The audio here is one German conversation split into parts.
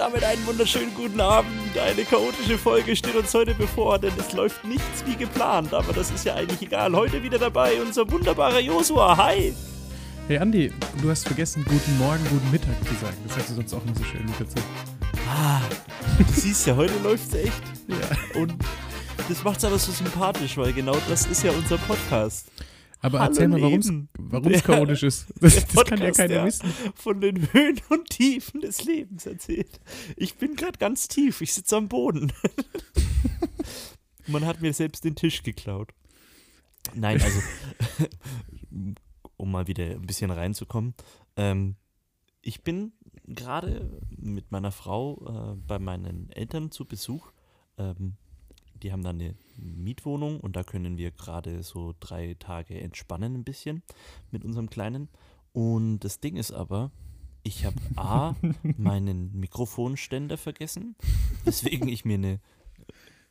damit einen wunderschönen guten Abend. Eine chaotische Folge steht uns heute bevor, denn es läuft nichts wie geplant. Aber das ist ja eigentlich egal. Heute wieder dabei unser wunderbarer Josua. Hi! Hey Andi, du hast vergessen, guten Morgen, guten Mittag zu sagen. Das sagst du sonst auch nicht so schön dazu. Ah, du siehst ja, heute läuft's echt. Ja. Und das macht's aber so sympathisch, weil genau das ist ja unser Podcast. Aber Hallo erzähl mal, warum's Der- chaotisch ist. Das, das kann ja Podcast, keiner wissen. Von den Höhen und Tiefen des Lebens erzählt. Ich bin gerade ganz tief, ich sitze am Boden. Man hat mir selbst den Tisch geklaut. Nein, also, um mal wieder ein bisschen reinzukommen. Ähm, ich bin gerade mit meiner Frau äh, bei meinen Eltern zu Besuch. Ähm, die haben da eine Mietwohnung und da können wir gerade so drei Tage entspannen ein bisschen mit unserem Kleinen. Und das Ding ist aber, ich habe A, meinen Mikrofonständer vergessen, weswegen ich mir eine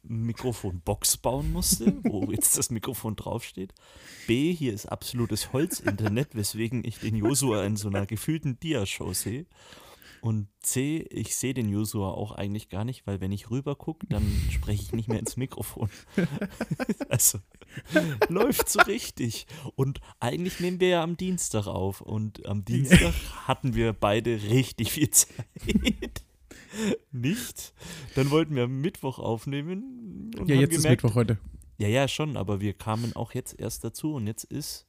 Mikrofonbox bauen musste, wo jetzt das Mikrofon draufsteht. B, hier ist absolutes Holzinternet, weswegen ich den Josua in so einer gefühlten Dia-Show sehe. Und C, ich sehe den Josua auch eigentlich gar nicht, weil wenn ich rüber gucke, dann spreche ich nicht mehr ins Mikrofon. also, läuft so richtig. Und eigentlich nehmen wir ja am Dienstag auf. Und am Dienstag hatten wir beide richtig viel Zeit. Nicht? Dann wollten wir am Mittwoch aufnehmen. Ja, jetzt ist gemerkt, Mittwoch heute. Ja, ja, schon, aber wir kamen auch jetzt erst dazu und jetzt ist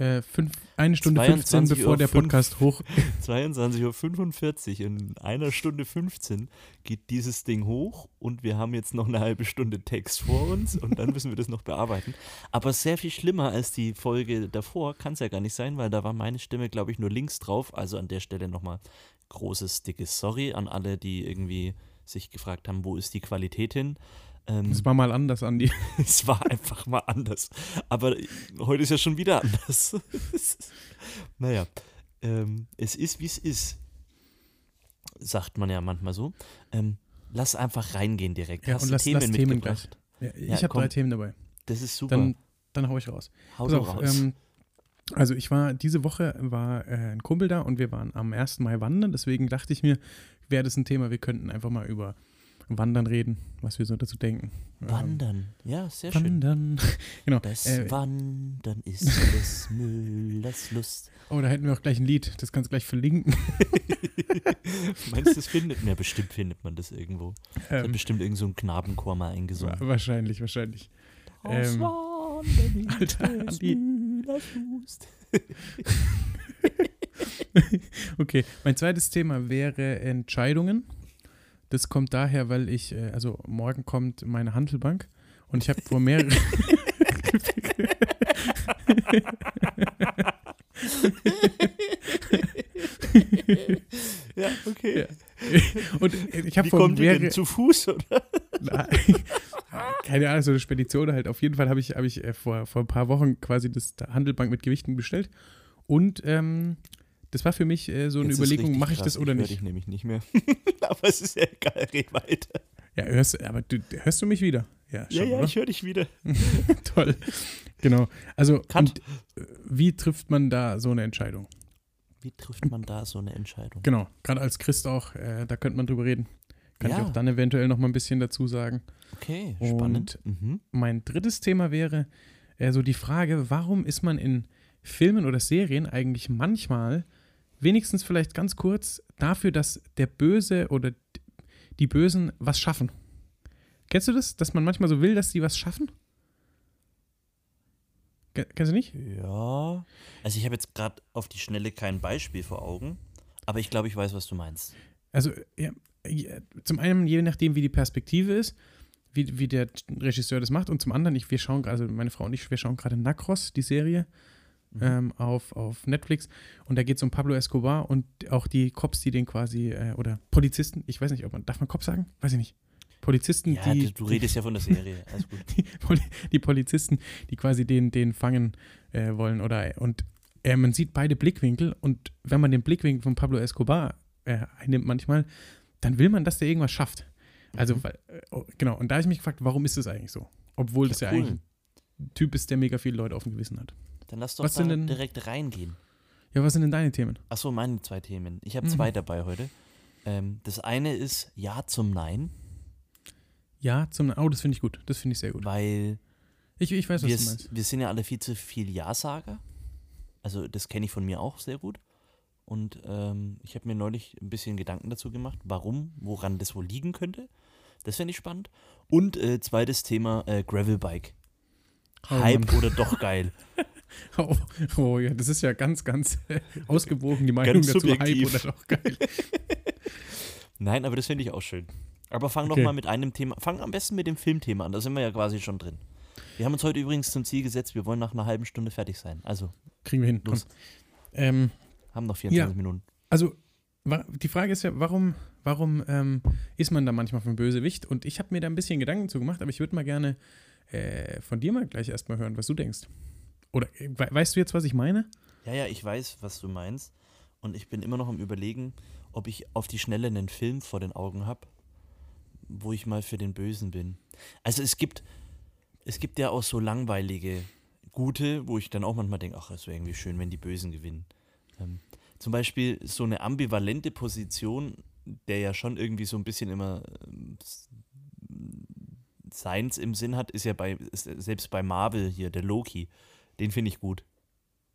Äh, fünf, eine Stunde 15, 22 bevor Uhr der. Podcast hoch. 22.45 Uhr. In einer Stunde 15 geht dieses Ding hoch und wir haben jetzt noch eine halbe Stunde Text vor uns und dann müssen wir das noch bearbeiten. Aber sehr viel schlimmer als die Folge davor kann es ja gar nicht sein, weil da war meine Stimme, glaube ich, nur links drauf. Also an der Stelle nochmal großes, dickes Sorry an alle, die irgendwie sich gefragt haben, wo ist die Qualität hin. Ähm, Das war mal anders, Andi. es war einfach mal anders. Aber heute ist ja schon wieder anders. naja, ähm, es ist, wie es ist. Sagt man ja manchmal so. Ähm, lass einfach reingehen direkt. Ja, Hast und lass- Themen lass Themen mitgebracht? Ja, ich Ja, habe drei Themen dabei. Das ist super. Dann, dann hau ich raus. Hau Pass du auf, raus. ähm, also ich war, diese Woche war äh, ein Kumpel da und wir waren am 1. Mai wandern, deswegen dachte ich mir, wäre das ein Thema, wir könnten einfach mal über Wandern reden, was wir so dazu denken. Ähm, Wandern. Ja, sehr schön. Wandern. genau. Das Äh, Wandern ist des Müllers Lust. oh, da hätten wir auch gleich ein Lied, das kannst du gleich verlinken. Meinst du, das findet man? Ja, bestimmt findet man das irgendwo. Da hat Ähm, bestimmt irgend so ein Knabenchor mal eingesungen. wa- wahrscheinlich, wahrscheinlich. Das Ähm, Wandern ist Alter, des. Müllers Lust. Okay, mein zweites Thema wäre Entscheidungen. Das kommt daher, weil ich, äh, also morgen kommt meine Handelbank und ich habe vor mehreren. ja, okay. und ich habe vor mehreren. zu Fuß, oder? Na, Keine Ahnung, so eine Spedition halt. Auf jeden Fall habe ich, hab ich äh, vor, vor ein paar Wochen quasi das Handelbank mit Gewichten bestellt. Und ähm, das war für mich äh, so eine Jetzt Überlegung, mache ich krass, das oder ich nicht? dich nämlich nicht mehr. Aber es ist ja egal, red weiter. Ja, hörst, aber du, hörst du mich wieder? Ja, schon, ja, ja, ich höre dich wieder. Toll. Genau. Also, und, äh, wie trifft man da so eine Entscheidung? Wie trifft man da so eine Entscheidung? Genau, gerade als Christ auch, äh, da könnte man drüber reden. Kann ich Ja. auch dann eventuell noch mal ein bisschen dazu sagen. Okay, Und- spannend. Mhm. Mein drittes Thema wäre äh, so die Frage, warum ist man in Filmen oder Serien eigentlich manchmal, wenigstens vielleicht ganz kurz, dafür, dass der Böse oder die Bösen was schaffen? Kennst du das, dass man manchmal so will, dass die was schaffen? Ke- Kennst du nicht? Ja. Also ich habe jetzt gerade auf die Schnelle kein Beispiel vor Augen, aber ich glaube, ich weiß, was du meinst. Also, ja, zum einen, je nachdem, wie die Perspektive ist, wie, wie der Regisseur das macht, und zum anderen, ich, wir schauen, also meine Frau und ich, wir schauen gerade Nacros, die Serie, Mhm. ähm, auf, auf Netflix, und da geht es um Pablo Escobar und auch die Cops, die den quasi, äh, oder Polizisten, ich weiß nicht, ob man, darf man Cops sagen? Weiß ich nicht. Polizisten, Ja, die, du, redest ja von der Serie. Alles gut. die, die Polizisten, die quasi den, den fangen äh, wollen. Oder, und äh, man sieht beide Blickwinkel und wenn man den Blickwinkel von Pablo Escobar äh, einnimmt manchmal, dann will man, dass der irgendwas schafft. Also, Mhm. weil, äh, oh, genau, und da habe ich mich gefragt, warum ist das eigentlich so? Obwohl das ja cool. eigentlich ein Typ ist, der mega viele Leute auf dem Gewissen hat. Dann lass doch Was da denn- direkt reingehen. Ja, was sind denn deine Themen? Achso, meine zwei Themen. Ich habe Mhm. zwei dabei heute. Ähm, das eine ist Ja zum Nein, Ja, zum. Oh, das finde ich gut. Das finde ich sehr gut. weil Ich, ich weiß, was wir, du meinst. wir sind ja alle viel zu viel Ja-Sager. Also das kenne ich von mir auch sehr gut. Und ähm, ich habe mir neulich ein bisschen Gedanken dazu gemacht, warum, woran das wohl liegen könnte. Das fände ich spannend. Und äh, zweites Thema, äh, Gravelbike. Oh Hype Mann. oder doch geil? Oh, oh ja, das ist ja ganz, ganz ausgewogen, die Meinung Ganz dazu. subjektiv. Hype oder doch geil. Nein, aber das finde ich auch schön. Aber fang Okay. doch mal mit einem Thema, fang am besten mit dem Filmthema an, da sind wir ja quasi schon drin. Wir haben uns heute übrigens zum Ziel gesetzt, wir wollen nach einer halben Stunde fertig sein. Also, Kriegen wir hin. Los. Ähm, haben noch 24 Ja. Minuten. also, die Frage ist ja, warum, warum ähm, ist man da manchmal vom Bösewicht? Und ich habe mir da ein bisschen Gedanken zu gemacht, aber ich würde mal gerne äh, von dir mal gleich erstmal hören, was du denkst. Oder we weißt du jetzt, was ich meine? Ja, ja, ich weiß, was du meinst. Und ich bin immer noch am Überlegen, ob ich auf die Schnelle einen Film vor den Augen habe, wo ich mal für den Bösen bin. Also es gibt, es gibt ja auch so langweilige, gute, wo ich dann auch manchmal denke, ach, es wäre irgendwie schön, wenn die Bösen gewinnen. Ähm, zum Beispiel so eine ambivalente Position, der ja schon irgendwie so ein bisschen immer ähm, Seins im Sinn hat, ist ja bei, selbst bei Marvel hier, der Loki, den finde ich gut.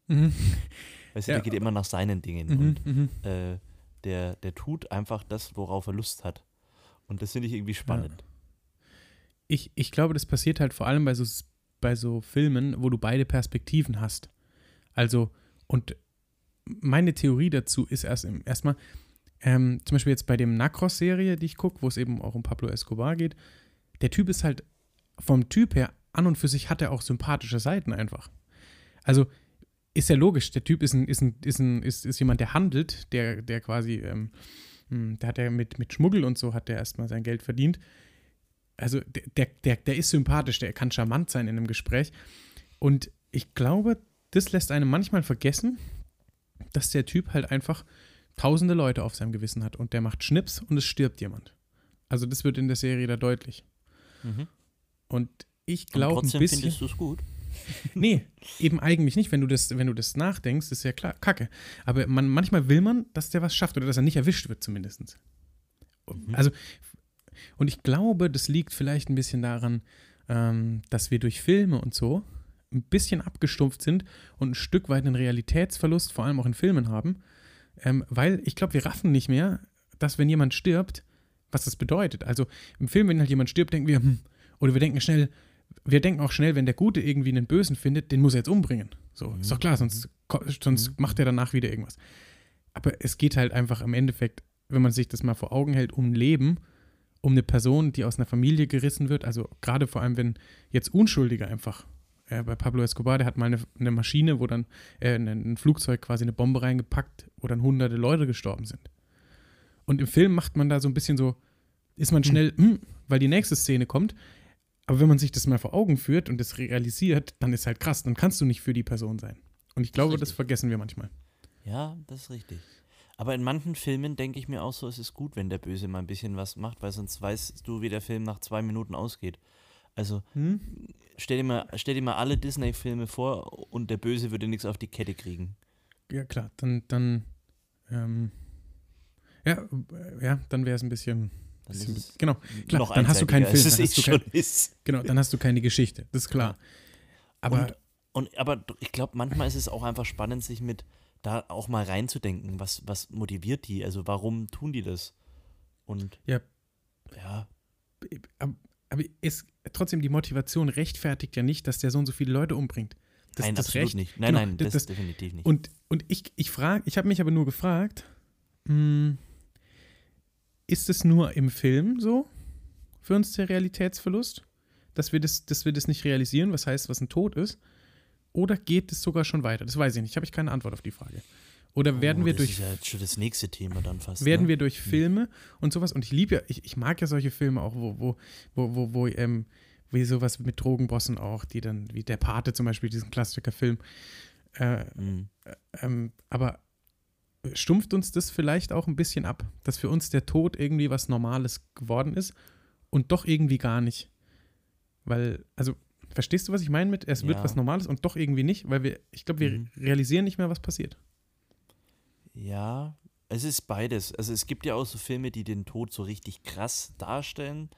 Mhm. Weißt du, Ja. der geht immer nach seinen Dingen Mhm, und mhm. äh, der, der tut einfach das, worauf er Lust hat. Und das finde ich irgendwie spannend. Ich, ich glaube, das passiert halt vor allem bei so, bei so Filmen, wo du beide Perspektiven hast. Also, und meine Theorie dazu ist erst erstmal, ähm, zum Beispiel jetzt bei dem Narcos-Serie, die ich gucke, wo es eben auch um Pablo Escobar geht, der Typ ist halt vom Typ her an und für sich hat er auch sympathische Seiten einfach. Also ist ja logisch, der Typ ist ein, ist ein, ist ein, ist, ist jemand, der handelt, der, der quasi, ähm, hm, der hat ja mit, mit Schmuggel und so hat der erstmal sein Geld verdient. Also der, der, der, ist sympathisch, der kann charmant sein in einem Gespräch. Und ich glaube, das lässt einem manchmal vergessen, dass der Typ halt einfach tausende Leute auf seinem Gewissen hat und der macht Schnips und es stirbt jemand. Also das wird in der Serie da deutlich. Mhm. Und ich glaube ein bisschen. findest du es gut. Nee, eben eigentlich nicht. Wenn du das, wenn du das nachdenkst, ist ja klar, kacke. Aber man, manchmal will man, dass der was schafft oder dass er nicht erwischt wird, zumindest. Mhm. Also, und ich glaube, das liegt vielleicht ein bisschen daran, ähm, dass wir durch Filme und so ein bisschen abgestumpft sind und ein Stück weit einen Realitätsverlust, vor allem auch in Filmen haben. Ähm, weil ich glaube, wir raffen nicht mehr, dass wenn jemand stirbt, was das bedeutet. Also im Film, wenn halt jemand stirbt, denken wir, hm, oder wir denken schnell, wir denken auch schnell, wenn der Gute irgendwie einen Bösen findet, den muss er jetzt umbringen. So, ist doch klar, sonst, ko- sonst Mhm. macht er danach wieder irgendwas. Aber es geht halt einfach im Endeffekt, wenn man sich das mal vor Augen hält, um ein Leben, um eine Person, die aus einer Familie gerissen wird. Also gerade vor allem, wenn jetzt Unschuldige einfach, äh, bei Pablo Escobar, der hat mal eine, eine Maschine, wo dann äh, ein, Flugzeug quasi eine Bombe reingepackt, wo dann hunderte Leute gestorben sind. Und im Film macht man da so ein bisschen so, ist man schnell, hm, weil die nächste Szene kommt. Aber wenn man sich das mal vor Augen führt und das realisiert, dann ist halt krass, dann kannst du nicht für die Person sein. Und ich glaube, das vergessen wir manchmal. Ja, das ist richtig. Aber in manchen Filmen denke ich mir auch so, es ist gut, wenn der Böse mal ein bisschen was macht, weil sonst weißt du, wie der Film nach zwei Minuten ausgeht. Also Hm? stell dir mal, stell dir mal alle Disney-Filme vor und der Böse würde nichts auf die Kette kriegen. Ja, klar, dann, dann, ähm, ja, äh, ja, dann wäre es ein bisschen, Dann bisschen ist genau, klar, dann hast du keinen Film, dann hast du kein, genau, dann hast du keine Geschichte, das ist klar. Aber und, und aber ich glaube, manchmal ist es auch einfach spannend, sich mit da auch mal reinzudenken, was, was motiviert die? Also warum tun die das? Und Ja. ja, aber, ist trotzdem die Motivation rechtfertigt ja nicht, dass der so und so viele Leute umbringt. Das, nein, das absolut Recht, nicht. Nein, genau, nein, das- das, das- definitiv nicht. Und, und ich, ich frage, ich habe mich aber nur gefragt, mh, ist es nur im Film so für uns der Realitätsverlust, dass wir das, dass wir das nicht realisieren, was heißt, was ein Tod ist? Oder geht es sogar schon weiter? Das weiß ich nicht. Habe ich keine Antwort auf die Frage. Oder werden oh, wir das durch ist ja jetzt schon das nächste Thema dann fast. werden ne? wir durch Filme und sowas und ich liebe ja, ich, ich mag ja solche Filme auch, wo, wo, wo, wo, wo, ähm, wie sowas mit Drogenbossen auch, die dann, wie der Pate zum Beispiel, diesen Klassikerfilm. Äh, Mhm. ähm, aber stumpft uns das vielleicht auch ein bisschen ab, dass für uns der Tod irgendwie was Normales geworden ist und doch irgendwie gar nicht. Weil, also, verstehst du, was ich meine mit, es wird Ja. was Normales und doch irgendwie nicht? Weil wir, ich glaube, wir Mhm. realisieren nicht mehr, was passiert. Ja, Es ist beides. Also es gibt ja auch so Filme, die den Tod so richtig krass darstellen,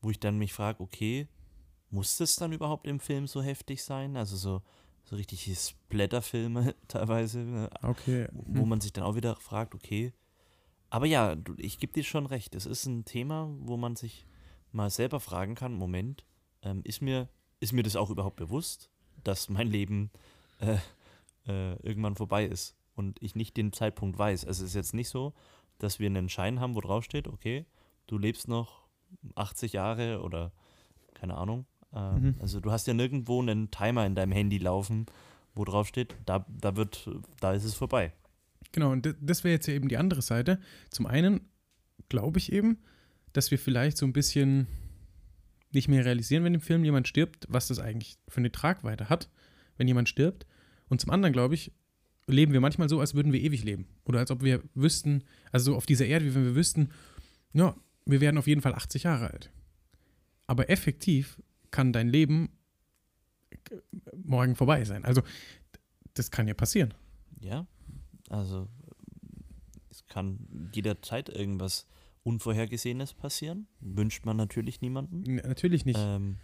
wo ich dann mich frage, okay, muss das dann überhaupt im Film so heftig sein? Also so, so richtige Splatter-Filme teilweise, ne? Okay. wo Hm. man sich dann auch wieder fragt, okay. Aber ja, ich gebe dir schon recht. Es ist ein Thema, wo man sich mal selber fragen kann, Moment, ähm, ist, mir, ist mir das auch überhaupt bewusst, dass mein Leben äh, äh, irgendwann vorbei ist und ich nicht den Zeitpunkt weiß. Also es ist jetzt nicht so, dass wir einen Schein haben, wo drauf steht, okay, du lebst noch 80 Jahre oder keine Ahnung. Ähm, Mhm. Also du hast ja nirgendwo einen Timer in deinem Handy laufen, wo drauf steht, da, da wird, da ist es vorbei. Genau, und das wäre jetzt ja eben die andere Seite. Zum einen glaube ich eben, dass wir vielleicht so ein bisschen nicht mehr realisieren, wenn im Film jemand stirbt, was das eigentlich für eine Tragweite hat, wenn jemand stirbt. Und zum anderen glaube ich, leben wir manchmal so, als würden wir ewig leben. Oder als ob wir wüssten, also so auf dieser Erde, wie wenn wir wüssten, ja, wir werden auf jeden Fall 80 Jahre alt. Aber effektiv kann dein Leben morgen vorbei sein. Also, das kann ja passieren. Ja, also es kann jederzeit irgendwas Unvorhergesehenes passieren. Wünscht man natürlich niemanden. N natürlich nicht. Ähm,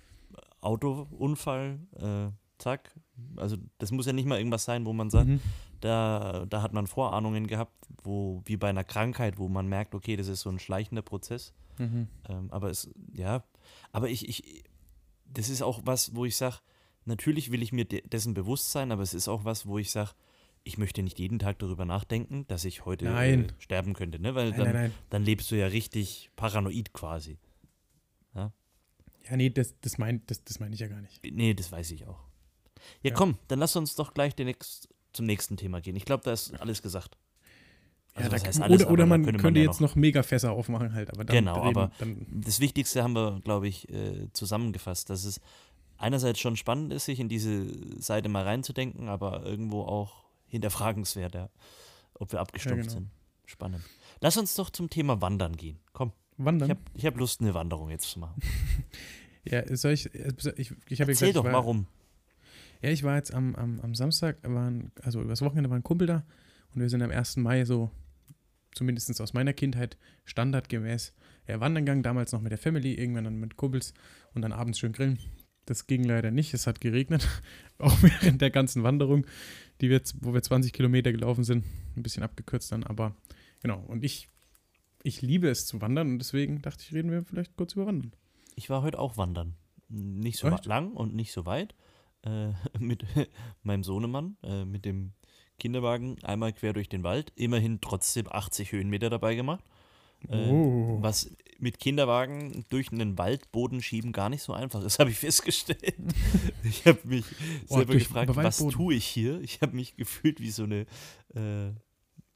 Autounfall, äh, zack. Also das muss ja nicht mal irgendwas sein, wo man sagt, Mhm. da, da hat man Vorahnungen gehabt, wo, wie bei einer Krankheit, wo man merkt, okay, das ist so ein schleichender Prozess. Mhm. Ähm, aber es, ja, aber ich, ich, das ist auch was, wo ich sage, natürlich will ich mir de dessen bewusst sein, aber es ist auch was, wo ich sage, ich möchte nicht jeden Tag darüber nachdenken, dass ich heute. Äh, sterben könnte, ne? Weil Nein, dann, nein, nein. dann lebst du ja richtig paranoid quasi. Ja, nee, das, das meine das, das mein ich ja gar nicht. Nee, das weiß ich auch. Ja, Ja. komm, dann lass uns doch gleich den nächst, zum nächsten Thema gehen. Ich glaube, da ist alles gesagt. Also, ja, heißt alles, oder oder man könnte könnte ja jetzt noch, mega Fässer aufmachen halt, aber dann Genau, reden, aber- dann, Das Wichtigste haben wir, glaube ich, äh, zusammengefasst, dass es einerseits schon spannend ist, sich in diese Seite mal reinzudenken, aber irgendwo auch hinterfragenswert, ja, ob wir abgestumpft genau. sind. Spannend. Lass uns doch zum Thema Wandern gehen. Komm, wandern. ich habe hab Lust, eine Wanderung jetzt zu machen. ja, soll ich, ich, ich, ich habe ja Erzähl gesagt, doch, war, warum. Ja, ich war jetzt am, am, am Samstag, waren, also übers Wochenende war ein Kumpel da und wir sind am 1. Mai so, zumindest aus meiner Kindheit, standardgemäß ja, wandern gegangen, damals noch mit der Family, irgendwann dann mit Kumpels und dann abends schön grillen. Das ging leider nicht, es hat geregnet, auch während der ganzen Wanderung, die wir, wo wir 20 Kilometer gelaufen sind, ein bisschen abgekürzt dann, aber genau, und ich, ich liebe es zu wandern und deswegen dachte ich, reden wir vielleicht kurz über Wandern. Ich war heute auch wandern. Nicht so Echt? lang und nicht so weit. Äh, mit meinem Sohnemann, äh, mit dem Kinderwagen, einmal quer durch den Wald. Immerhin trotzdem 80 Höhenmeter dabei gemacht. Äh, Oh. Was mit Kinderwagen durch einen Waldboden schieben gar nicht so einfach ist, habe ich festgestellt. ich habe mich Oh, selber gefragt, was tue ich hier? Ich habe mich gefühlt wie so eine, äh,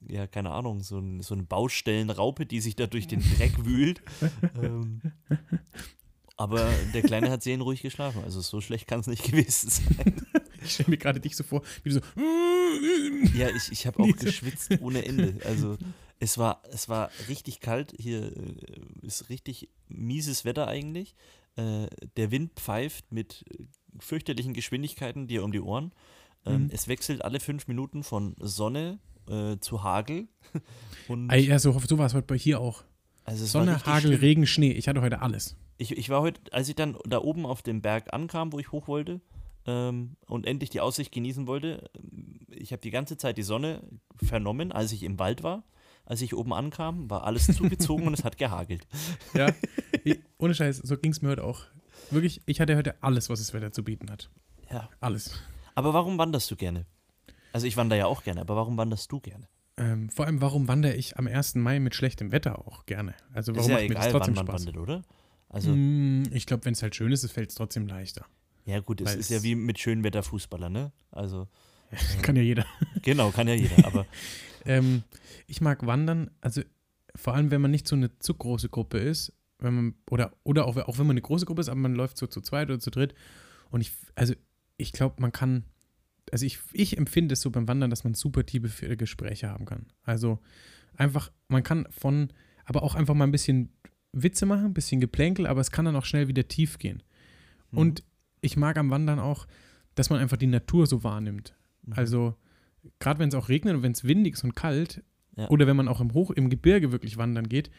ja, keine Ahnung, so, ein, so eine Baustellenraupe, die sich da durch den Dreck wühlt. ähm, aber der Kleine hat seelenruhig geschlafen, also so schlecht kann es nicht gewesen sein. Ich stelle mir gerade dich so vor, wie du so. Ja, ich, ich habe auch geschwitzt ohne Ende. Also es war, es war richtig kalt. Hier äh, ist richtig mieses Wetter eigentlich. Äh, der Wind pfeift mit fürchterlichen Geschwindigkeiten dir um die Ohren. Ähm, Mhm. Es wechselt alle fünf Minuten von Sonne äh, zu Hagel. Und ja, so, so war es heute bei hier auch. also Sonne, Hagel, schlimm. Regen, Schnee. Ich hatte heute alles. Ich, ich war heute, als ich dann da oben auf dem Berg ankam, wo ich hoch wollte ähm, und endlich die Aussicht genießen wollte, ich habe die ganze Zeit die Sonne vernommen, als ich im Wald war. Als ich oben ankam, war alles zugezogen und es hat gehagelt. Ja. Ich- Ohne Scheiß, so ging es mir heute auch. Wirklich, ich hatte heute alles, was das Wetter zu bieten hat. Ja. Alles. Aber warum wanderst du gerne? Also ich wandere ja auch gerne, aber warum wanderst du gerne? Ähm, vor allem, warum wandere ich am 1. Mai mit schlechtem Wetter auch gerne? Also, ist warum ja macht mir das egal, wann trotzdem man Spaß? wandert, oder? Also, Mm, ich glaube, wenn es halt schön ist, fällt es trotzdem leichter. Ja gut, es ist ja wie mit Schönwetter Fußballer, ne? Also, Kann ja jeder. genau, kann ja jeder, aber Ähm, ich mag Wandern, also vor allem, wenn man nicht so eine zu große Gruppe ist, wenn man, oder, oder auch, auch wenn man eine große Gruppe ist, aber man läuft so zu zweit oder zu dritt. Und ich, also ich glaube, man kann, also ich, ich empfinde es so beim Wandern, dass man super tiefe Gespräche haben kann. Also einfach, man kann von, aber auch einfach mal ein bisschen Witze machen, ein bisschen Geplänkel, aber es kann dann auch schnell wieder tief gehen. hm, Und ich mag am Wandern auch, dass man einfach die Natur so wahrnimmt. mhm. Also, gerade wenn es auch regnet und wenn es windig ist und kalt, Ja. Oder wenn man auch im Hoch, im Gebirge wirklich wandern geht,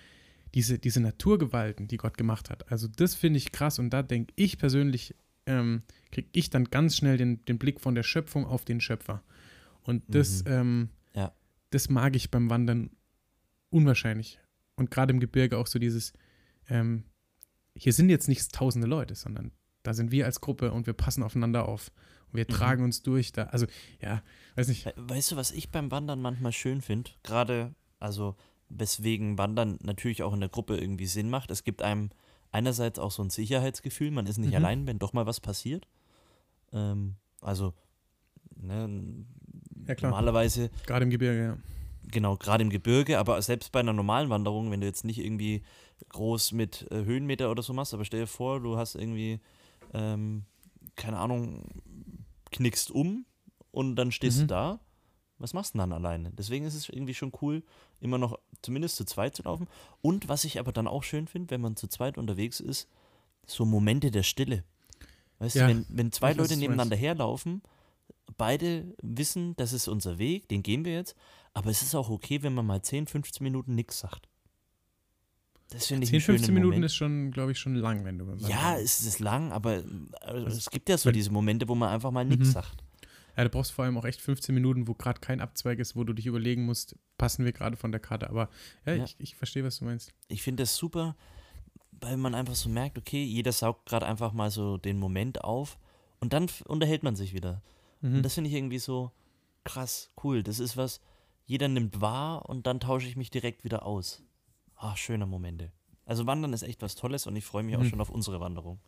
diese, diese Naturgewalten, die Gott gemacht hat. Also das finde ich krass und da denke ich persönlich, ähm, kriege ich dann ganz schnell den, den Blick von der Schöpfung auf den Schöpfer. Und das, Mhm. ähm, Ja. das mag ich beim Wandern unwahrscheinlich. Und gerade im Gebirge auch so dieses, ähm, hier sind jetzt nicht tausende Leute, sondern da sind wir als Gruppe und wir passen aufeinander auf. Und wir Mhm. tragen uns durch da. Also, ja, weiß nicht. We- Weißt du, was ich beim Wandern manchmal schön finde? Gerade, also weswegen Wandern natürlich auch in der Gruppe irgendwie Sinn macht. Es gibt einem einerseits auch so ein Sicherheitsgefühl, man ist nicht Mhm. allein, wenn doch mal was passiert. Ähm, also, ne, Ja, klar. normalerweise, Gerade im Gebirge, ja. genau, gerade im Gebirge, aber selbst bei einer normalen Wanderung, wenn du jetzt nicht irgendwie groß mit äh, Höhenmeter oder so machst, aber stell dir vor, du hast irgendwie, ähm, keine Ahnung, knickst um und dann stehst Mhm. du da. Was machst du denn dann alleine? Deswegen ist es irgendwie schon cool, immer noch zumindest zu zweit zu laufen. Und was ich aber dann auch schön finde, wenn man zu zweit unterwegs ist, so Momente der Stille. Weißt Ja, du, wenn, wenn zwei weiß, Leute nebeneinander herlaufen, beide wissen, das ist unser Weg, den gehen wir jetzt, aber es ist auch okay, wenn man mal 10, 15 Minuten nichts sagt. Das finde ich 10, einen schönen 15 Minuten Moment. ist schon, glaube ich, schon lang, wenn du Ja, es ist lang, aber Also, es gibt ja so diese Momente, wo man einfach mal nichts Mhm. sagt. Ja, du brauchst vor allem auch echt 15 Minuten, wo gerade kein Abzweig ist, wo du dich überlegen musst, passen wir gerade von der Karte. Aber ja, Ja. Ich, ich verstehe, was du meinst. Ich finde das super, weil man einfach so merkt, okay, jeder saugt gerade einfach mal so den Moment auf und dann unterhält man sich wieder. Mhm. Und das finde ich irgendwie so krass, cool. Das ist was, jeder nimmt wahr und dann tausche ich mich direkt wieder aus. Ach, schöne Momente. Also Wandern ist echt was Tolles und ich freue mich auch Mhm. schon auf unsere Wanderung.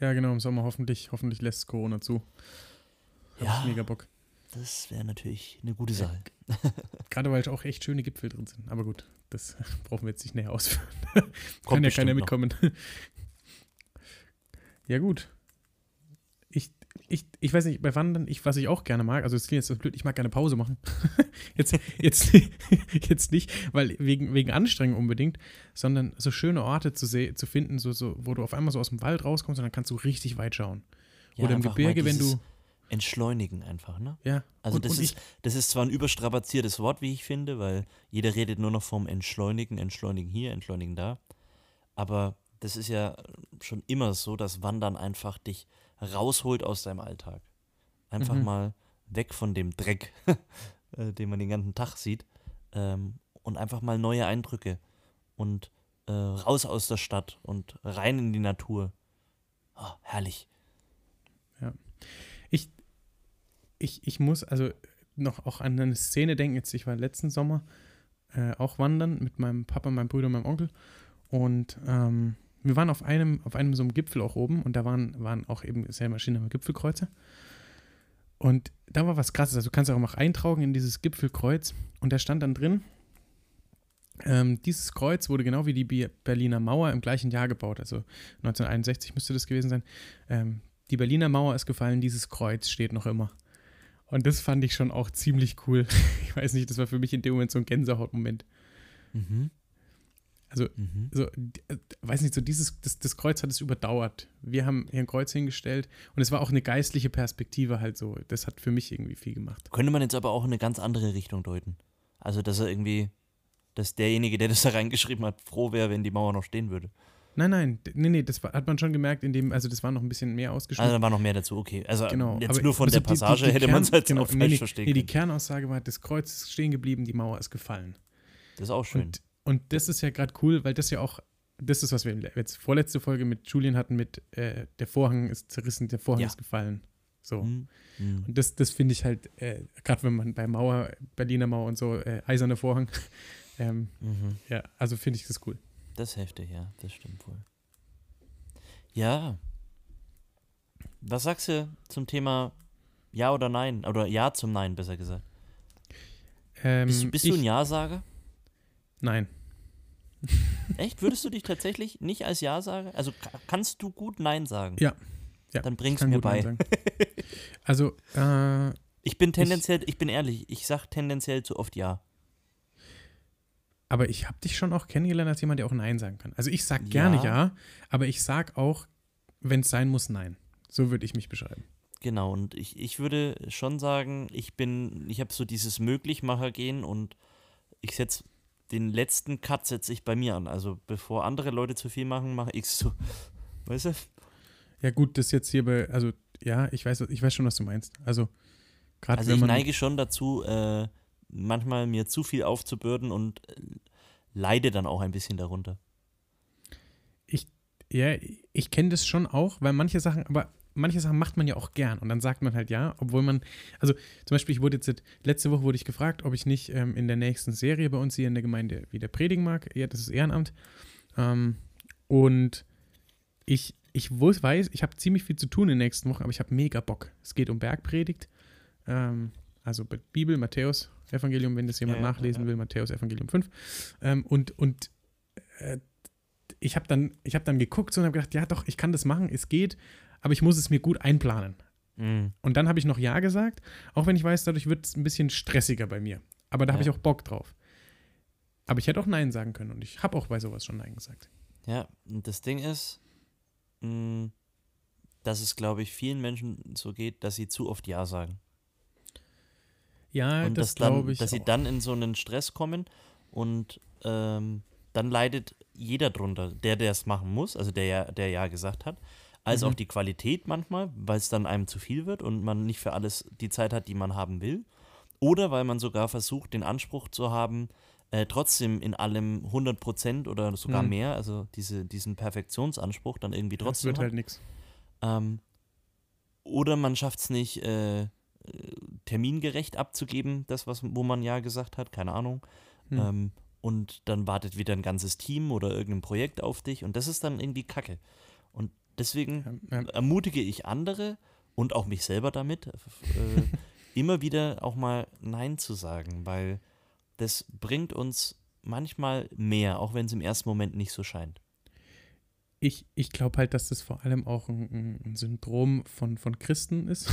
Ja, genau, im Sommer hoffentlich, hoffentlich lässt es Corona zu. Hab Ja. ich mega Bock. Das wäre natürlich eine gute Sache. Gerade weil auch echt schöne Gipfel drin sind. Aber gut, das brauchen wir jetzt nicht näher ausführen. Kann ja keiner noch. mitkommen. ja, gut. Ich, ich, weiß nicht, bei Wandern, ich, was ich auch gerne mag, also es klingt jetzt so blöd, ich mag gerne Pause machen. jetzt, jetzt, jetzt nicht, weil wegen, wegen Anstrengung unbedingt, sondern so schöne Orte zu, zu finden, so, so, wo du auf einmal so aus dem Wald rauskommst und dann kannst du richtig weit schauen. Ja, Oder im Gebirge, wenn du. Entschleunigen einfach, ne? Ja, Also und, das, und ist, das ist zwar ein überstrapaziertes Wort, wie ich finde, weil jeder redet nur noch vom Entschleunigen, Entschleunigen hier, Entschleunigen da. Aber das ist ja schon immer so, dass Wandern einfach dich rausholt aus deinem Alltag. Einfach Mhm. mal weg von dem Dreck, äh, den man den ganzen Tag sieht. Ähm, und einfach mal neue Eindrücke. Und äh, raus aus der Stadt und rein in die Natur. Ah, herrlich. ich, ich muss also noch auch an eine Szene denken. Jetzt, ich war letzten Sommer äh, auch wandern mit meinem Papa, meinem Bruder und meinem Onkel. Und ähm, wir waren auf einem, auf einem so einem Gipfel auch oben und da waren, waren auch eben sehr maschinelle Gipfelkreuze. Und da war was krasses. Also du kannst auch noch eintragen in dieses Gipfelkreuz und da stand dann drin, ähm, dieses Kreuz wurde genau wie die Berliner Mauer im gleichen Jahr gebaut. Also 1961 müsste das gewesen sein. Ähm, die Berliner Mauer ist gefallen, dieses Kreuz steht noch immer. Und das fand ich schon auch ziemlich cool. Ich weiß nicht, das war für mich in dem Moment so ein Gänsehautmoment. Mhm. Also, Mhm. so, äh, weiß nicht, so dieses, das, das Kreuz hat es überdauert. Wir haben hier ein Kreuz hingestellt und es war auch eine geistliche Perspektive halt so. Das hat für mich irgendwie viel gemacht. Könnte man jetzt aber auch in eine ganz andere Richtung deuten. Also, dass er irgendwie, dass derjenige, der das da reingeschrieben hat, froh wäre, wenn die Mauer noch stehen würde. Nein, nein, nee, nee, das hat man schon gemerkt, in dem, also das war noch ein bisschen mehr Also, ausgeschnitten. da war noch mehr dazu, okay. Also, genau. jetzt aber- nur von also der die- die- Passage die hätte man es jetzt genau, auch falsch nee, verstehen nee, die können. Kernaussage war, das Kreuz ist stehen geblieben, die Mauer ist gefallen. Das ist auch schön. Und, und das ist ja gerade cool, weil das ja auch, das ist, was wir jetzt vorletzte Folge mit Julian hatten, mit äh, der Vorhang ist zerrissen, der Vorhang Ja. ist gefallen. So. Hm, hm. Und das, das finde ich halt, äh, gerade wenn man bei Mauer, Berliner Mauer und so, äh, eiserner Vorhang, ähm, Mhm. ja, also finde ich das cool. Das ist heftig, ja, das stimmt wohl. Ja. Was sagst du zum Thema Ja oder Nein? Oder Ja zum Nein, besser gesagt. Ähm, Bist, bist ich, du ein Ja-Sager? Nein. Echt? Würdest du dich tatsächlich nicht als Ja sagen? Also ka- kannst du gut Nein sagen? Ja. Ja, Dann Ich bring's kann mir bei. Also, äh, Ich bin tendenziell, ich, bin ehrlich, ich sag tendenziell zu oft Ja. aber ich habe dich schon auch kennengelernt als jemand, der auch Nein sagen kann. Also ich sag gerne Ja. ja, aber ich sag auch, wenn es sein muss, Nein. So würde ich mich beschreiben. Genau, und ich, ich würde schon sagen, ich bin, ich habe so dieses Möglichmacher-Gen und ich setze den letzten Cut setze ich bei mir an. Also bevor andere Leute zu viel machen, mache ich so. Weißt du? Ja, gut, das jetzt hier bei, also ja, ich weiß, ich weiß schon, was du meinst. Also gerade Also wenn ich man. neige schon dazu, äh, manchmal mir zu viel aufzubürden und äh, leide dann auch ein bisschen darunter. Ja, ich kenne das schon auch, weil manche Sachen, aber manche Sachen macht man ja auch gern und dann sagt man halt ja, obwohl man, also zum Beispiel, ich wurde jetzt, letzte Woche wurde ich gefragt, ob ich nicht ähm, in der nächsten Serie bei uns hier in der Gemeinde wieder predigen mag. Ja, das ist Ehrenamt. Ähm, und ich, ich weiß, ich habe ziemlich viel zu tun in den nächsten Wochen, aber ich habe mega Bock. Es geht um Bergpredigt, ähm, also Bibel, Matthäus, Evangelium, wenn das jemand Ja, nachlesen ja. will, Matthäus, Evangelium 5. Ähm, und und äh, ich habe dann, ich hab dann geguckt und habe gedacht, ja doch, ich kann das machen, es geht, aber ich muss es mir gut einplanen. Mhm. Und dann habe ich noch Ja gesagt, auch wenn ich weiß, dadurch wird es ein bisschen stressiger bei mir. Aber da habe Ja. ich auch Bock drauf. Aber ich hätte auch Nein sagen können und ich habe auch bei sowas schon Nein gesagt. Ja, und das Ding ist, mh, dass es, glaube ich, vielen Menschen so geht, dass sie zu oft Ja sagen. Ja, und das glaube ich. dass sie auch. dann in so einen Stress kommen und ähm, dann leidet jeder drunter, der, der es machen muss, also der der ja gesagt hat, als Mhm. auch die Qualität manchmal, weil es dann einem zu viel wird und man nicht für alles die Zeit hat, die man haben will. Oder weil man sogar versucht, den Anspruch zu haben, äh, trotzdem in allem 100% oder sogar Mhm. mehr, also diese, diesen Perfektionsanspruch dann irgendwie das trotzdem wird hat. halt nichts. Ähm, oder man schafft es nicht, äh, äh, termingerecht abzugeben, das, was, wo man ja gesagt hat, keine Ahnung. Hm. Ähm, und dann wartet wieder ein ganzes Team oder irgendein Projekt auf dich und das ist dann irgendwie Kacke. Deswegen ermutige ich andere und auch mich selber damit, äh, immer wieder auch mal Nein zu sagen, weil das bringt uns manchmal mehr, auch wenn es im ersten Moment nicht so scheint. Ich, ich glaube halt, dass das vor allem auch ein, ein- ein Syndrom von, von Christen ist.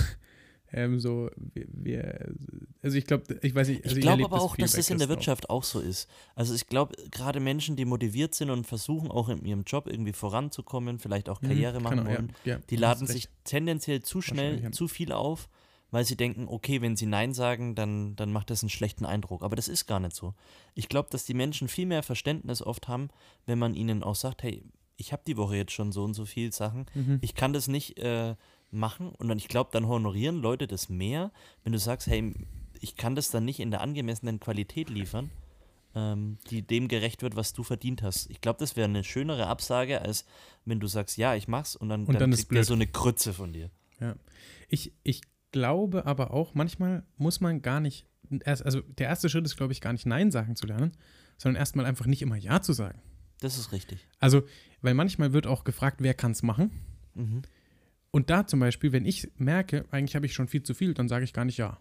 Ähm, so, wir, wir, also ich glaube, ich weiß nicht, also ich glaube aber auch, dass das in der Wirtschaft auch. so ist. Also ich glaube, gerade Menschen, die motiviert sind und versuchen auch in ihrem Job irgendwie voranzukommen, vielleicht auch Mhm, Karriere machen genau, ja, wollen, ja, die du laden sich tendenziell zu schnell ja. zu viel auf, weil sie denken, okay, wenn sie Nein sagen, dann, dann macht das einen schlechten Eindruck. Aber das ist gar nicht so. Ich glaube, dass die Menschen viel mehr Verständnis oft haben, wenn man ihnen auch sagt, hey, ich habe die Woche jetzt schon so und so viel Sachen, Mhm. ich kann das nicht äh, machen und dann, ich glaube, dann honorieren Leute das mehr, wenn du sagst, hey, ich kann das dann nicht in der angemessenen Qualität liefern, ähm, die dem gerecht wird, was du verdient hast. Ich glaube, das wäre eine schönere Absage, als wenn du sagst, ja, ich mach's und dann, Und dann ist kriegt der so eine Krütze von dir. Ich, ich glaube aber auch, manchmal muss man gar nicht, erst, also der erste Schritt ist, glaube ich, gar nicht Nein sagen zu lernen, sondern erstmal einfach nicht immer Ja zu sagen. Das ist richtig. Also, weil manchmal wird auch gefragt, wer kann es machen. Mhm. Und da zum Beispiel, wenn ich merke, eigentlich habe ich schon viel zu viel, dann sage ich gar nicht Ja.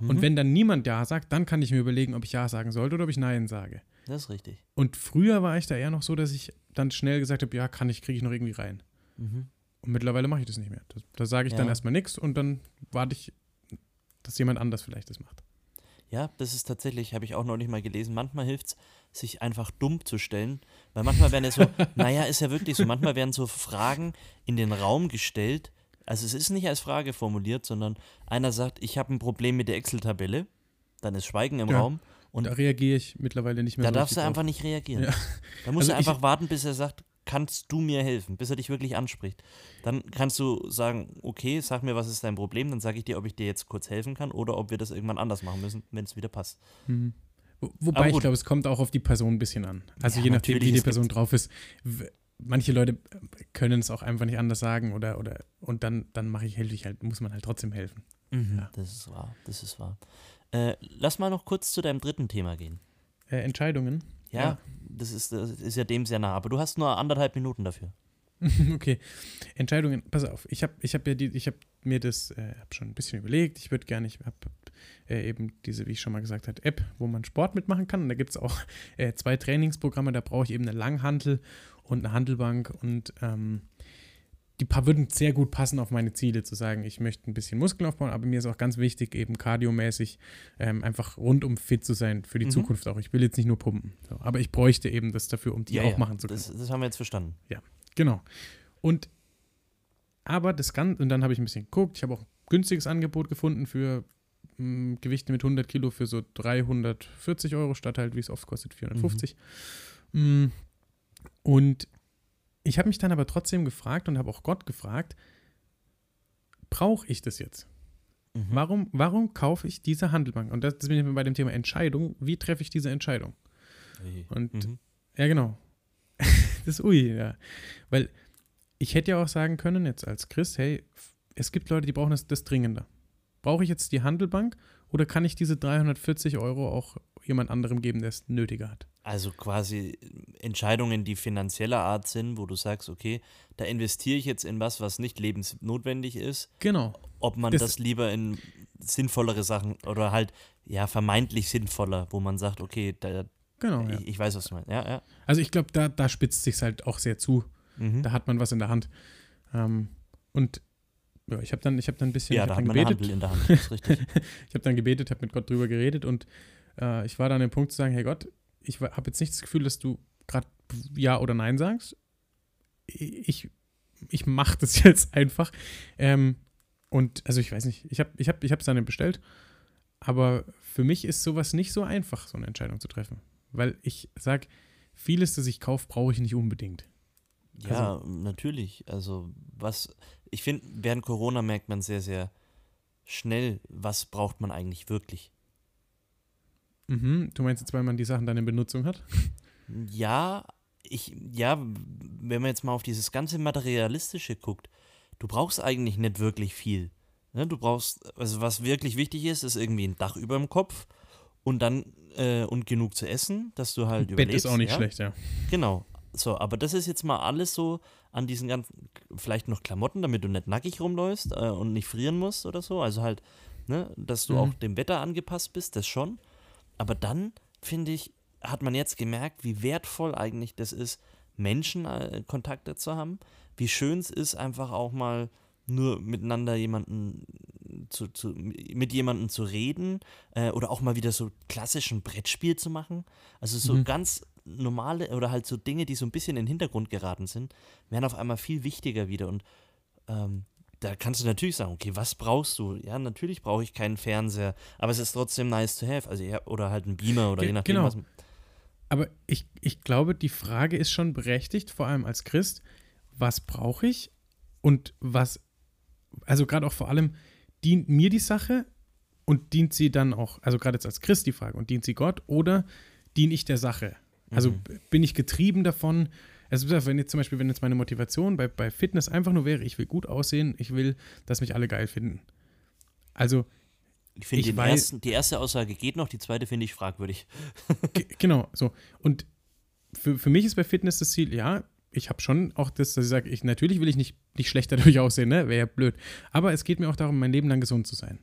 Mhm. Und wenn dann niemand Ja sagt, dann kann ich mir überlegen, ob ich Ja sagen sollte oder ob ich Nein sage. Das ist richtig. Und früher war ich da eher noch so, dass ich dann schnell gesagt habe, ja, kann ich, kriege ich noch irgendwie rein. Mhm. Und mittlerweile mache ich das nicht mehr. Da, da sage ich dann Ja. erstmal nichts und dann warte ich, dass jemand anders vielleicht das macht. Ja, das ist tatsächlich, habe ich auch noch nicht mal gelesen. Manchmal hilft es, sich einfach dumm zu stellen. Weil manchmal werden ja so, naja, ist ja wirklich so, manchmal werden so Fragen in den Raum gestellt. Also es ist nicht als Frage formuliert, sondern einer sagt, ich habe ein Problem mit der Excel-Tabelle. Dann ist Schweigen im Ja. Raum. Und da reagiere ich mittlerweile nicht mehr da so darfst du einfach nicht reagieren. Ja. Da musst Also du ich- einfach warten, bis er sagt, kannst du mir helfen, bis er dich wirklich anspricht. Dann kannst du sagen, okay, sag mir, was ist dein Problem, dann sage ich dir, ob ich dir jetzt kurz helfen kann oder ob wir das irgendwann anders machen müssen, wenn es wieder passt. Mhm. Wobei ich glaube, es kommt auch auf die Person ein bisschen an. Also Ja, je nachdem, wie die Person drauf ist. Manche Leute können es auch einfach nicht anders sagen oder, oder und dann, dann mache ich, helfe ich halt, muss man halt trotzdem helfen. Ja. Das ist wahr, das ist wahr. Äh, lass mal noch kurz zu deinem dritten Thema gehen. Äh, Entscheidungen. Ja, Ja. Das, ist, das ist ja dem sehr nah, aber du hast nur anderthalb Minuten dafür. okay. Entscheidungen, pass auf. Ich habe ich hab ja die, ich habe mir das äh, hab schon ein bisschen überlegt. Ich würde gerne, ich habe äh, eben diese, wie ich schon mal gesagt habe, App, wo man Sport mitmachen kann. Und da gibt es auch äh, zwei Trainingsprogramme. Da brauche ich eben eine Langhantel und eine Handelbank. Und ähm, die paar würden sehr gut passen auf meine Ziele, zu sagen, ich möchte ein bisschen Muskeln aufbauen, aber mir ist auch ganz wichtig, eben kardiomäßig ähm, einfach rundum fit zu sein für die Mhm. Zukunft auch. Ich will jetzt nicht nur pumpen. So, aber ich bräuchte eben das dafür, um die auch machen zu können. Das, das haben wir jetzt verstanden. Genau. Und aber das Ganze, und dann habe ich ein bisschen geguckt, ich habe auch ein günstiges Angebot gefunden für mh, Gewichte mit 100 Kilo für so 340 Euro statt halt, wie es oft kostet, 450. Mhm. Und ich habe mich dann aber trotzdem gefragt und habe auch Gott gefragt, brauche ich das jetzt? Mhm. Warum, warum kaufe ich diese Handelbank? Und das, das bin ich bei dem Thema Entscheidung. Wie treffe ich diese Entscheidung? Ui. Und Mhm. ja, genau. das ist ui, ja. Weil ich hätte ja auch sagen können, jetzt als Christ, hey, es gibt Leute, die brauchen das, das dringender. Brauche ich jetzt die Handelbank oder kann ich diese 340 Euro auch jemand anderem geben, der es nötiger hat? Also quasi Entscheidungen, die finanzieller Art sind, wo du sagst, okay, da investiere ich jetzt in was, was nicht lebensnotwendig ist, Genau. ob man Das- das, lieber in sinnvollere Sachen oder halt, ja, vermeintlich sinnvoller, wo man sagt, okay, da, Genau. Ja. ich, ich weiß, was du meinst. Ja, ja. Also ich glaube, da, da spitzt sich halt auch sehr zu. Mhm. Da hat man was in der Hand. Ähm, und ja, ich habe dann, ich hab dann ein bisschen ja, ich da hat dann man eine gebetet. Handel in der Hand, das ist richtig. Ich habe dann gebetet, habe mit Gott drüber geredet und äh, ich war dann an dem Punkt zu sagen, hey Gott, ich habe jetzt nicht das Gefühl, dass du gerade Ja oder Nein sagst. Ich, ich mache das jetzt einfach. Ähm, und also ich weiß nicht, ich habe ich hab, ich es dann bestellt, aber für mich ist sowas nicht so einfach, so eine Entscheidung zu treffen. Weil ich sage, vieles, das ich kaufe, brauche ich nicht unbedingt. Ja, natürlich. Also was, ich finde, während Corona merkt man sehr, sehr schnell, was braucht man eigentlich wirklich. Mhm. Du meinst jetzt, weil man die Sachen dann in Benutzung hat? Ja, ich, ja, wenn man jetzt mal auf dieses ganze Materialistische guckt, du brauchst eigentlich nicht wirklich viel. Ne? Du brauchst, also was wirklich wichtig ist, ist irgendwie ein Dach über dem Kopf und dann äh, und genug zu essen, dass du halt Bett überlebst. ist auch nicht ja? schlecht, ja. Genau. So, aber das ist jetzt mal alles so an diesen ganzen, vielleicht noch Klamotten, damit du nicht nackig rumläufst äh, und nicht frieren musst oder so. Also halt, ne, dass du Mhm. auch dem Wetter angepasst bist, das schon. Aber dann, finde ich, hat man jetzt gemerkt, wie wertvoll eigentlich das ist, Menschen äh, Kontakte zu haben. Wie schön es ist, einfach auch mal nur miteinander jemanden zu, zu, mit jemandem zu reden äh, oder auch mal wieder so klassischen Brettspiel zu machen. Also so Mhm. ganz normale oder halt so Dinge, die so ein bisschen in den Hintergrund geraten sind, werden auf einmal viel wichtiger wieder. Und ähm, da kannst du natürlich sagen, okay, was brauchst du? Ja, natürlich brauche ich keinen Fernseher, aber es ist trotzdem nice to have. Also ja, oder halt ein Beamer oder Ge- je nachdem, genau. was. Aber ich, ich glaube, die Frage ist schon berechtigt, vor allem als Christ, was brauche ich und was, also gerade auch vor allem, dient mir die Sache und dient sie dann auch, also gerade jetzt als Christ die Frage, und dient sie Gott oder diene ich der Sache? Also Mhm. bin ich getrieben davon? Also wenn jetzt zum Beispiel, wenn jetzt meine Motivation bei, bei Fitness einfach nur wäre, ich will gut aussehen, ich will, dass mich alle geil finden. Also Ich finde, die erste Aussage geht noch, die zweite finde ich fragwürdig. Ge- genau, so. Und für, für mich ist bei Fitness das Ziel, ja, ich habe schon auch das, dass ich sage, ich, natürlich will ich nicht, nicht schlechter dadurch aussehen, ne? Wäre ja blöd. Aber es geht mir auch darum, mein Leben lang gesund zu sein.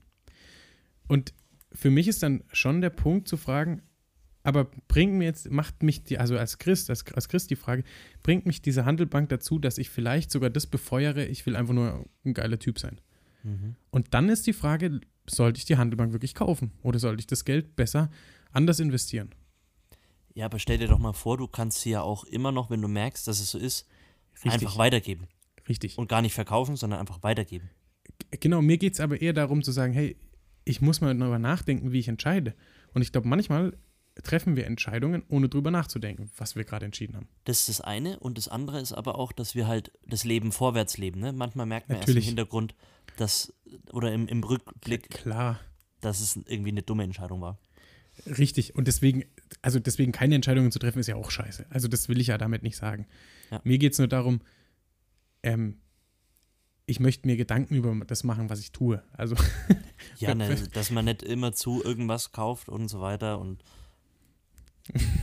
Und für mich ist dann schon der Punkt zu fragen, aber bringt mir jetzt, macht mich die, also als Christ, als, als Christ die Frage, bringt mich diese Handelbank dazu, dass ich vielleicht sogar das befeuere, ich will einfach nur ein geiler Typ sein. Mhm. Und dann ist die Frage, sollte ich die Handelbank wirklich kaufen oder sollte ich das Geld besser anders investieren? Ja, aber stell dir doch mal vor, du kannst sie ja auch immer noch, wenn du merkst, dass es so ist, Richtig. einfach weitergeben. Richtig. Und gar nicht verkaufen, sondern einfach weitergeben. Genau, mir geht es aber eher darum zu sagen, hey, ich muss mal darüber nachdenken, wie ich entscheide. Und ich glaube, manchmal treffen wir Entscheidungen, ohne drüber nachzudenken, was wir gerade entschieden haben. Das ist das eine. Und das andere ist aber auch, dass wir halt das Leben vorwärts leben. Ne? Manchmal merkt man Natürlich. erst im Hintergrund, dass, oder im, im Rückblick, Klar, dass es irgendwie eine dumme Entscheidung war. richtig. Und deswegen, also deswegen keine Entscheidungen zu treffen, ist ja auch scheiße. Also das will ich ja damit nicht sagen. Ja. Mir geht es nur darum, ähm, ich möchte mir Gedanken über das machen, was ich tue. Also Ja, ne, dass man nicht immer zu irgendwas kauft und so weiter. Und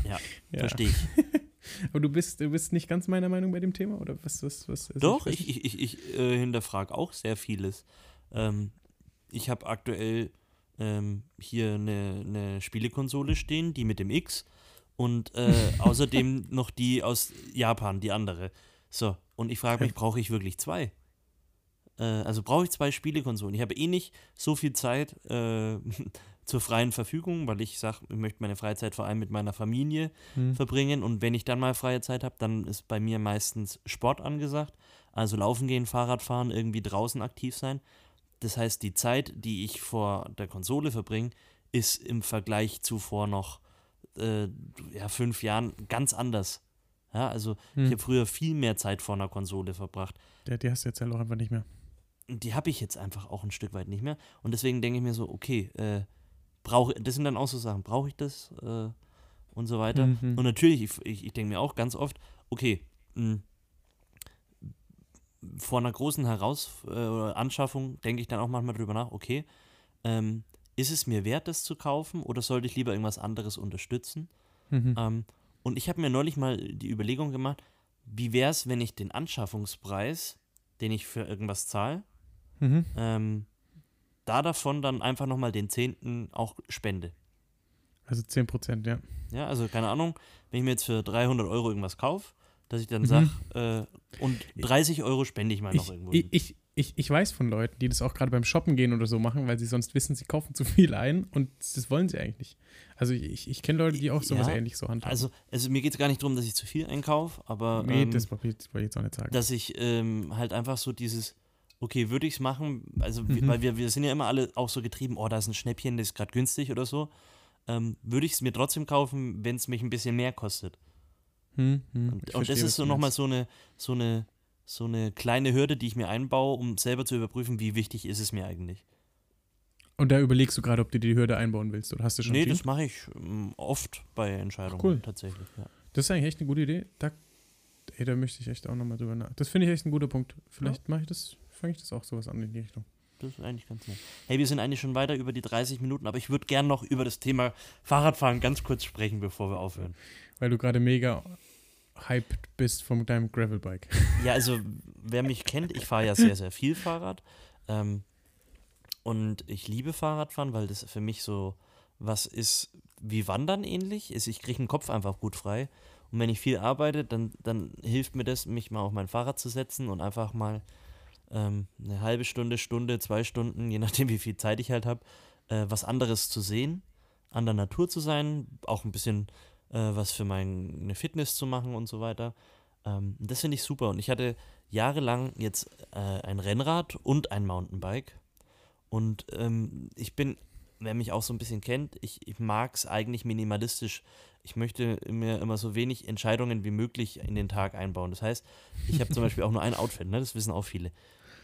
ja, ja. verstehe ich. Aber du bist, du bist nicht ganz meiner Meinung bei dem Thema? Oder was, was, was Doch, ich, ich, ich, ich äh, hinterfrage auch sehr vieles. Ähm, ich habe aktuell ähm, hier eine, eine Spielekonsole stehen, die mit dem X. Und äh, außerdem noch die aus Japan, die andere. So, und ich frage mich, brauche ich wirklich zwei? Äh, also brauche ich zwei Spielekonsolen? Ich habe eh nicht so viel Zeit äh, zur freien Verfügung, weil ich sage, ich möchte meine Freizeit vor allem mit meiner Familie Hm. verbringen. Und wenn ich dann mal freie Zeit habe, dann ist bei mir meistens Sport angesagt. Also laufen gehen, Fahrrad fahren, irgendwie draußen aktiv sein. Das heißt, die Zeit, die ich vor der Konsole verbringe, ist im Vergleich zu vor noch äh, ja, fünf Jahren ganz anders. Ja, also Hm. ich habe früher viel mehr Zeit vor einer Konsole verbracht. Der, die hast du jetzt halt auch einfach nicht mehr. Die habe ich jetzt einfach auch ein Stück weit nicht mehr. Und deswegen denke ich mir so, okay, äh, brauche das sind dann auch so Sachen, brauche ich das äh, und so weiter. Mhm. Und natürlich, ich, ich, ich denke mir auch ganz oft, okay, mh, vor einer großen Heraus äh, oder Anschaffung denke ich dann auch manchmal drüber nach, okay, ähm, ist es mir wert, das zu kaufen oder sollte ich lieber irgendwas anderes unterstützen? Mhm. Ähm, und ich habe mir neulich mal die Überlegung gemacht, wie wäre es, wenn ich den Anschaffungspreis, den ich für irgendwas zahle, Mhm. ähm, da davon dann einfach nochmal den Zehnten auch spende. Also 10 Prozent, ja. Ja, also keine Ahnung, wenn ich mir jetzt für 300 Euro irgendwas kaufe, dass ich dann Mhm. sage, äh, und 30 Euro spende ich mal noch Ich, irgendwo. ich, ich, ich, ich weiß von Leuten, die das auch gerade beim Shoppen gehen oder so machen, weil sie sonst wissen, sie kaufen zu viel ein und das wollen sie eigentlich nicht. Also ich, ich kenne Leute, die auch sowas Ja, ähnlich so handhaben. also, also mir geht es gar nicht darum, dass ich zu viel einkaufe, aber nee, ähm, das wollte ich das wollte ich jetzt auch nicht sagen. dass ich ähm, halt einfach so dieses, okay, würde ich es machen, also Mhm. weil wir, wir sind ja immer alle auch so getrieben, oh, da ist ein Schnäppchen, das ist gerade günstig oder so. Ähm, würde ich es mir trotzdem kaufen, wenn es mich ein bisschen mehr kostet. Hm, hm, ich Und, und das ist so nochmal so eine, so eine, so eine kleine Hürde, die ich mir einbaue, um selber zu überprüfen, wie wichtig ist es mir eigentlich. Und da überlegst du gerade, ob du die Hürde einbauen willst oder hast du schon Nee, das mache ich ähm, oft bei Entscheidungen Cool. tatsächlich. Ja. Das ist eigentlich echt eine gute Idee. Da, ey, da möchte ich echt auch nochmal drüber nach. Das finde ich echt ein guter Punkt. Vielleicht mache ich das, fange ich das auch sowas an in die Richtung. Das ist eigentlich ganz nett. Hey, wir sind eigentlich schon weiter über die 30 Minuten, aber ich würde gern noch über das Thema Fahrradfahren ganz kurz sprechen, bevor wir aufhören. Weil du gerade mega hyped bist von deinem Gravelbike. Ja, also wer mich kennt, ich fahre ja sehr, sehr viel Fahrrad. Ähm, und ich liebe Fahrradfahren, weil das für mich so was ist wie Wandern ähnlich. Ist, ich kriege den Kopf einfach gut frei. Und wenn ich viel arbeite, dann, dann hilft mir das, mich mal auf mein Fahrrad zu setzen und einfach mal ähm, eine halbe Stunde, Stunde, zwei Stunden, je nachdem wie viel Zeit ich halt habe, äh, was anderes zu sehen, an der Natur zu sein, auch ein bisschen äh, was für meine Fitness zu machen und so weiter. Ähm, das finde ich super. Und ich hatte jahrelang jetzt äh, ein Rennrad und ein Mountainbike. Und ähm, ich bin, wer mich auch so ein bisschen kennt, ich, ich mag es eigentlich minimalistisch. Ich möchte mir immer so wenig Entscheidungen wie möglich in den Tag einbauen. Das heißt, ich habe zum Beispiel auch nur ein Outfit, ne? das wissen auch viele.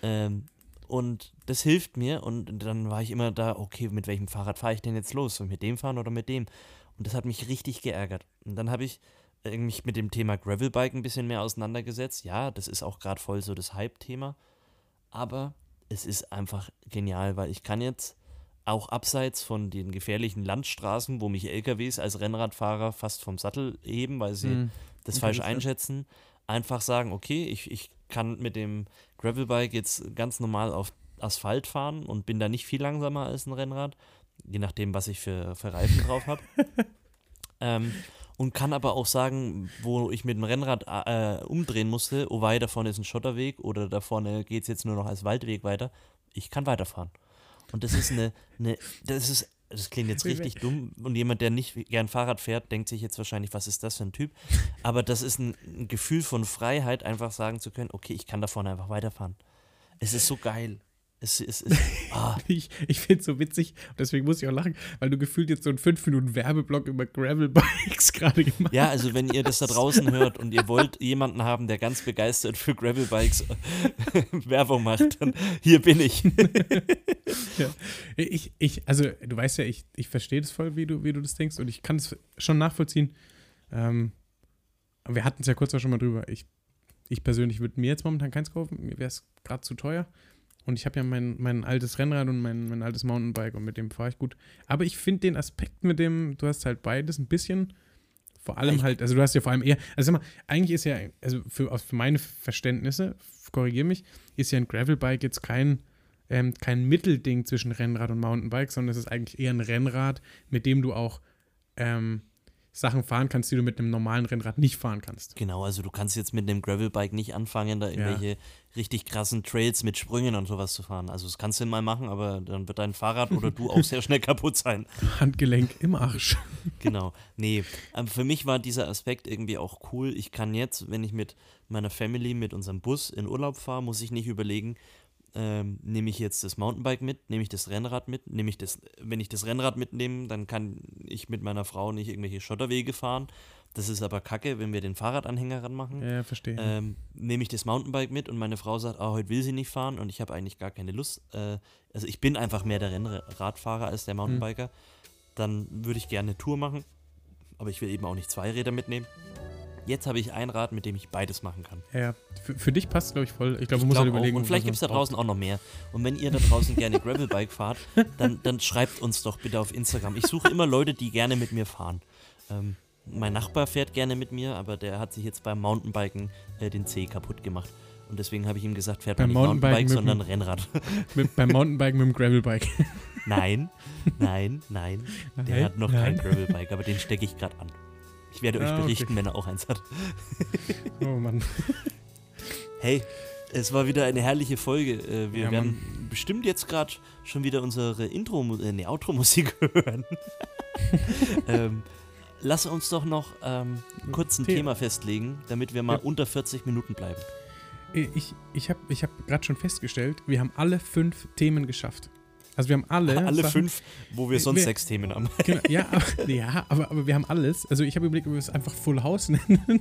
Ähm, und das hilft mir. Und dann war ich immer da, okay, mit welchem Fahrrad fahre ich denn jetzt los? Soll ich mit dem fahren oder mit dem? Und das hat mich richtig geärgert. Und dann habe ich mich mit dem Thema Gravelbike ein bisschen mehr auseinandergesetzt. Ja, das ist auch gerade voll so das Hype-Thema. Aber es ist einfach genial, weil ich kann jetzt auch abseits von den gefährlichen Landstraßen, wo mich LKWs als Rennradfahrer fast vom Sattel heben, weil sie Hm. das falsch einschätzen, einfach sagen, okay, ich, ich kann mit dem Gravelbike jetzt ganz normal auf Asphalt fahren und bin da nicht viel langsamer als ein Rennrad, je nachdem, was ich für, für Reifen drauf habe. ähm, und kann aber auch sagen, wo ich mit dem Rennrad äh, umdrehen musste, oh wei, da vorne ist ein Schotterweg oder da vorne geht es jetzt nur noch als Waldweg weiter. Ich kann weiterfahren. Und das ist eine, eine das ist, das klingt jetzt richtig dumm und jemand, der nicht gern Fahrrad fährt, denkt sich jetzt wahrscheinlich, was ist das für ein Typ? Aber das ist ein, ein Gefühl von Freiheit, einfach sagen zu können, okay, ich kann da vorne einfach weiterfahren. Es ist so geil. Es, es ist, ah, Ich, ich finde es so witzig, und deswegen muss ich auch lachen, weil du gefühlt jetzt so einen 5 Minuten Werbeblock über Gravelbikes gerade gemacht Ja, also wenn ihr das da draußen hört und ihr wollt jemanden haben, der ganz begeistert für Gravelbikes äh, Werbung macht, dann hier bin ich. Ja. Ich, ich, also du weißt ja, ich, ich verstehe das voll, wie du, wie du das denkst und ich kann es schon nachvollziehen. Ähm, wir hatten es ja kurz auch schon mal drüber. Ich, ich persönlich würde mir jetzt momentan keins kaufen, mir wäre es gerade zu teuer. Und ich habe ja mein, mein altes Rennrad und mein, mein altes Mountainbike und mit dem fahre ich gut. Aber ich finde den Aspekt mit dem, du hast halt beides ein bisschen, vor allem halt, also du hast ja vor allem eher, also sag mal, eigentlich ist ja, also für, für meine Verständnisse, korrigiere mich, ist ja ein Gravelbike jetzt kein, ähm, kein Mittelding zwischen Rennrad und Mountainbike, sondern es ist eigentlich eher ein Rennrad, mit dem du auch ähm, Sachen fahren kannst, die du mit einem normalen Rennrad nicht fahren kannst. Genau, also du kannst jetzt mit einem Gravelbike nicht anfangen, da irgendwelche richtig krassen Trails mit Sprüngen und sowas zu fahren. Also das kannst du mal machen, aber dann wird dein Fahrrad oder du auch sehr schnell kaputt sein. Handgelenk im Arsch. Genau. Nee, ähm, für mich war dieser Aspekt irgendwie auch cool. Ich kann jetzt, wenn ich mit meiner Family, mit unserem Bus in Urlaub fahre, muss ich nicht überlegen, ähm, nehme ich jetzt das Mountainbike mit, nehme ich das Rennrad mit, nehme ich das, wenn ich das Rennrad mitnehme, dann kann ich mit meiner Frau nicht irgendwelche Schotterwege fahren. Das ist aber kacke, wenn wir den Fahrradanhänger ranmachen. Ja, verstehe. Ähm, nehme ich das Mountainbike mit und meine Frau sagt, ah, heute will sie nicht fahren und ich habe eigentlich gar keine Lust. Äh, also ich bin einfach mehr der Rennradfahrer als der Mountainbiker. Dann würde ich gerne eine Tour machen, aber ich will eben auch nicht zwei Räder mitnehmen. Jetzt habe ich ein Rad, mit dem ich beides machen kann. ja, für, für dich passt glaube ich voll. Ich glaube, man muss halt glaub auch. überlegen. Und vielleicht gibt es da draußen auch noch mehr. Und wenn ihr da draußen gerne Gravelbike fahrt, dann, dann schreibt uns doch bitte auf Instagram. Ich suche immer Leute, die gerne mit mir fahren. Ähm, mein Nachbar fährt gerne mit mir, aber der hat sich jetzt beim Mountainbiken äh, den Zeh kaputt gemacht. Und deswegen habe ich ihm gesagt, fährt Beim man nicht Mountainbike, sondern Rennrad. Mit, beim Mountainbiken mit dem Gravelbike. nein, nein, nein. Der Nein, hat noch nein. kein Gravelbike, aber den stecke ich gerade an. Ich werde euch Ah, okay. berichten, wenn er auch eins hat. Oh Mann. Hey, es war wieder eine herrliche Folge. Äh, wir Ja, werden bestimmt jetzt gerade schon wieder unsere Intro, äh, Outro-Musik hören. ähm, lass uns doch noch ähm, kurz ein The- Thema festlegen, damit wir mal Ja. unter 40 Minuten bleiben. Ich, ich habe ich hab gerade schon festgestellt, wir haben alle fünf Themen geschafft. Also wir haben alle. Alle Sachen- fünf, wo wir sonst wir- sechs Themen haben. Genau, ja, aber, ja aber, aber wir haben alles. Also ich habe überlegt, ob wir es einfach Full House nennen,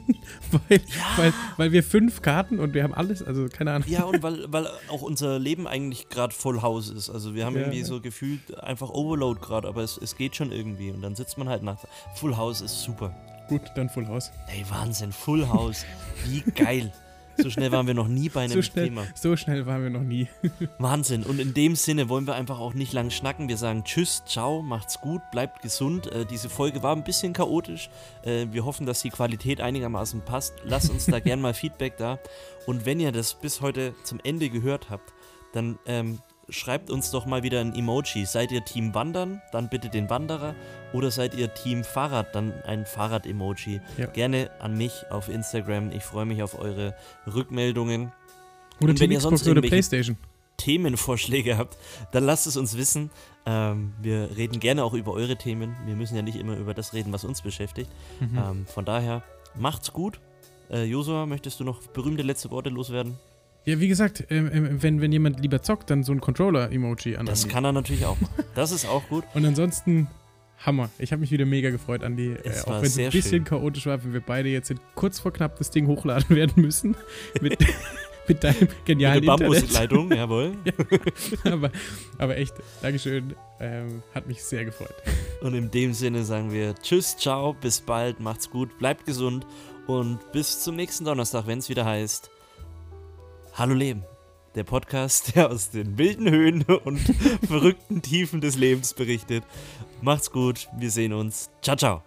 weil, weil, weil wir fünf Karten und wir haben alles, also keine Ahnung. Ja, und weil, weil auch unser Leben eigentlich gerade Full House ist. Also wir haben Ja. irgendwie so gefühlt einfach Overload gerade, aber es, es geht schon irgendwie. Und dann sitzt man halt nach. Full House ist super. Gut, dann Full House. Ey, Wahnsinn, Full House. Wie geil. So schnell waren wir noch nie bei einem So schnell, Thema. so schnell waren wir noch nie. Wahnsinn. Und in dem Sinne wollen wir einfach auch nicht lang schnacken. Wir sagen Tschüss, ciao, macht's gut, bleibt gesund. Äh, diese Folge war ein bisschen chaotisch. Äh, wir hoffen, dass die Qualität einigermaßen passt. Lasst uns da gern mal Feedback da. Und wenn ihr das bis heute zum Ende gehört habt, dann ähm, schreibt uns doch mal wieder ein Emoji. Seid ihr Team Wandern, dann bitte den Wanderer. Oder seid ihr Team Fahrrad, dann ein Fahrrad-Emoji. Ja. Gerne an mich auf Instagram. Ich freue mich auf eure Rückmeldungen. Oder Und wenn Team ihr sonst Xbox oder Playstation. Themenvorschläge habt, dann lasst es uns wissen. Ähm, wir reden gerne auch über eure Themen. Wir müssen ja nicht immer über das reden, was uns beschäftigt. Mhm. Ähm, von daher, macht's gut. Äh, Josua, möchtest du noch berühmte letzte Worte loswerden? Ja, wie gesagt, ähm, ähm, wenn, wenn jemand lieber zockt, dann so ein Controller-Emoji an. Das kann er natürlich auch machen. Das ist auch gut. Und ansonsten, Hammer. Ich habe mich wieder mega gefreut, Andi. Äh, auch wenn es ein bisschen schön. chaotisch war, wenn wir beide jetzt in- kurz vor knapp das Ding hochladen werden müssen. Mit, mit deinem genialen Internet. Bambusleitung, jawohl. aber, aber echt, Dankeschön. Ähm, hat mich sehr gefreut. Und in dem Sinne sagen wir Tschüss, ciao, bis bald, macht's gut, bleibt gesund und bis zum nächsten Donnerstag, wenn es wieder heißt Hallo Leben. Der Podcast, der aus den wilden Höhen und verrückten Tiefen des Lebens berichtet. Macht's gut, wir sehen uns. Ciao, ciao.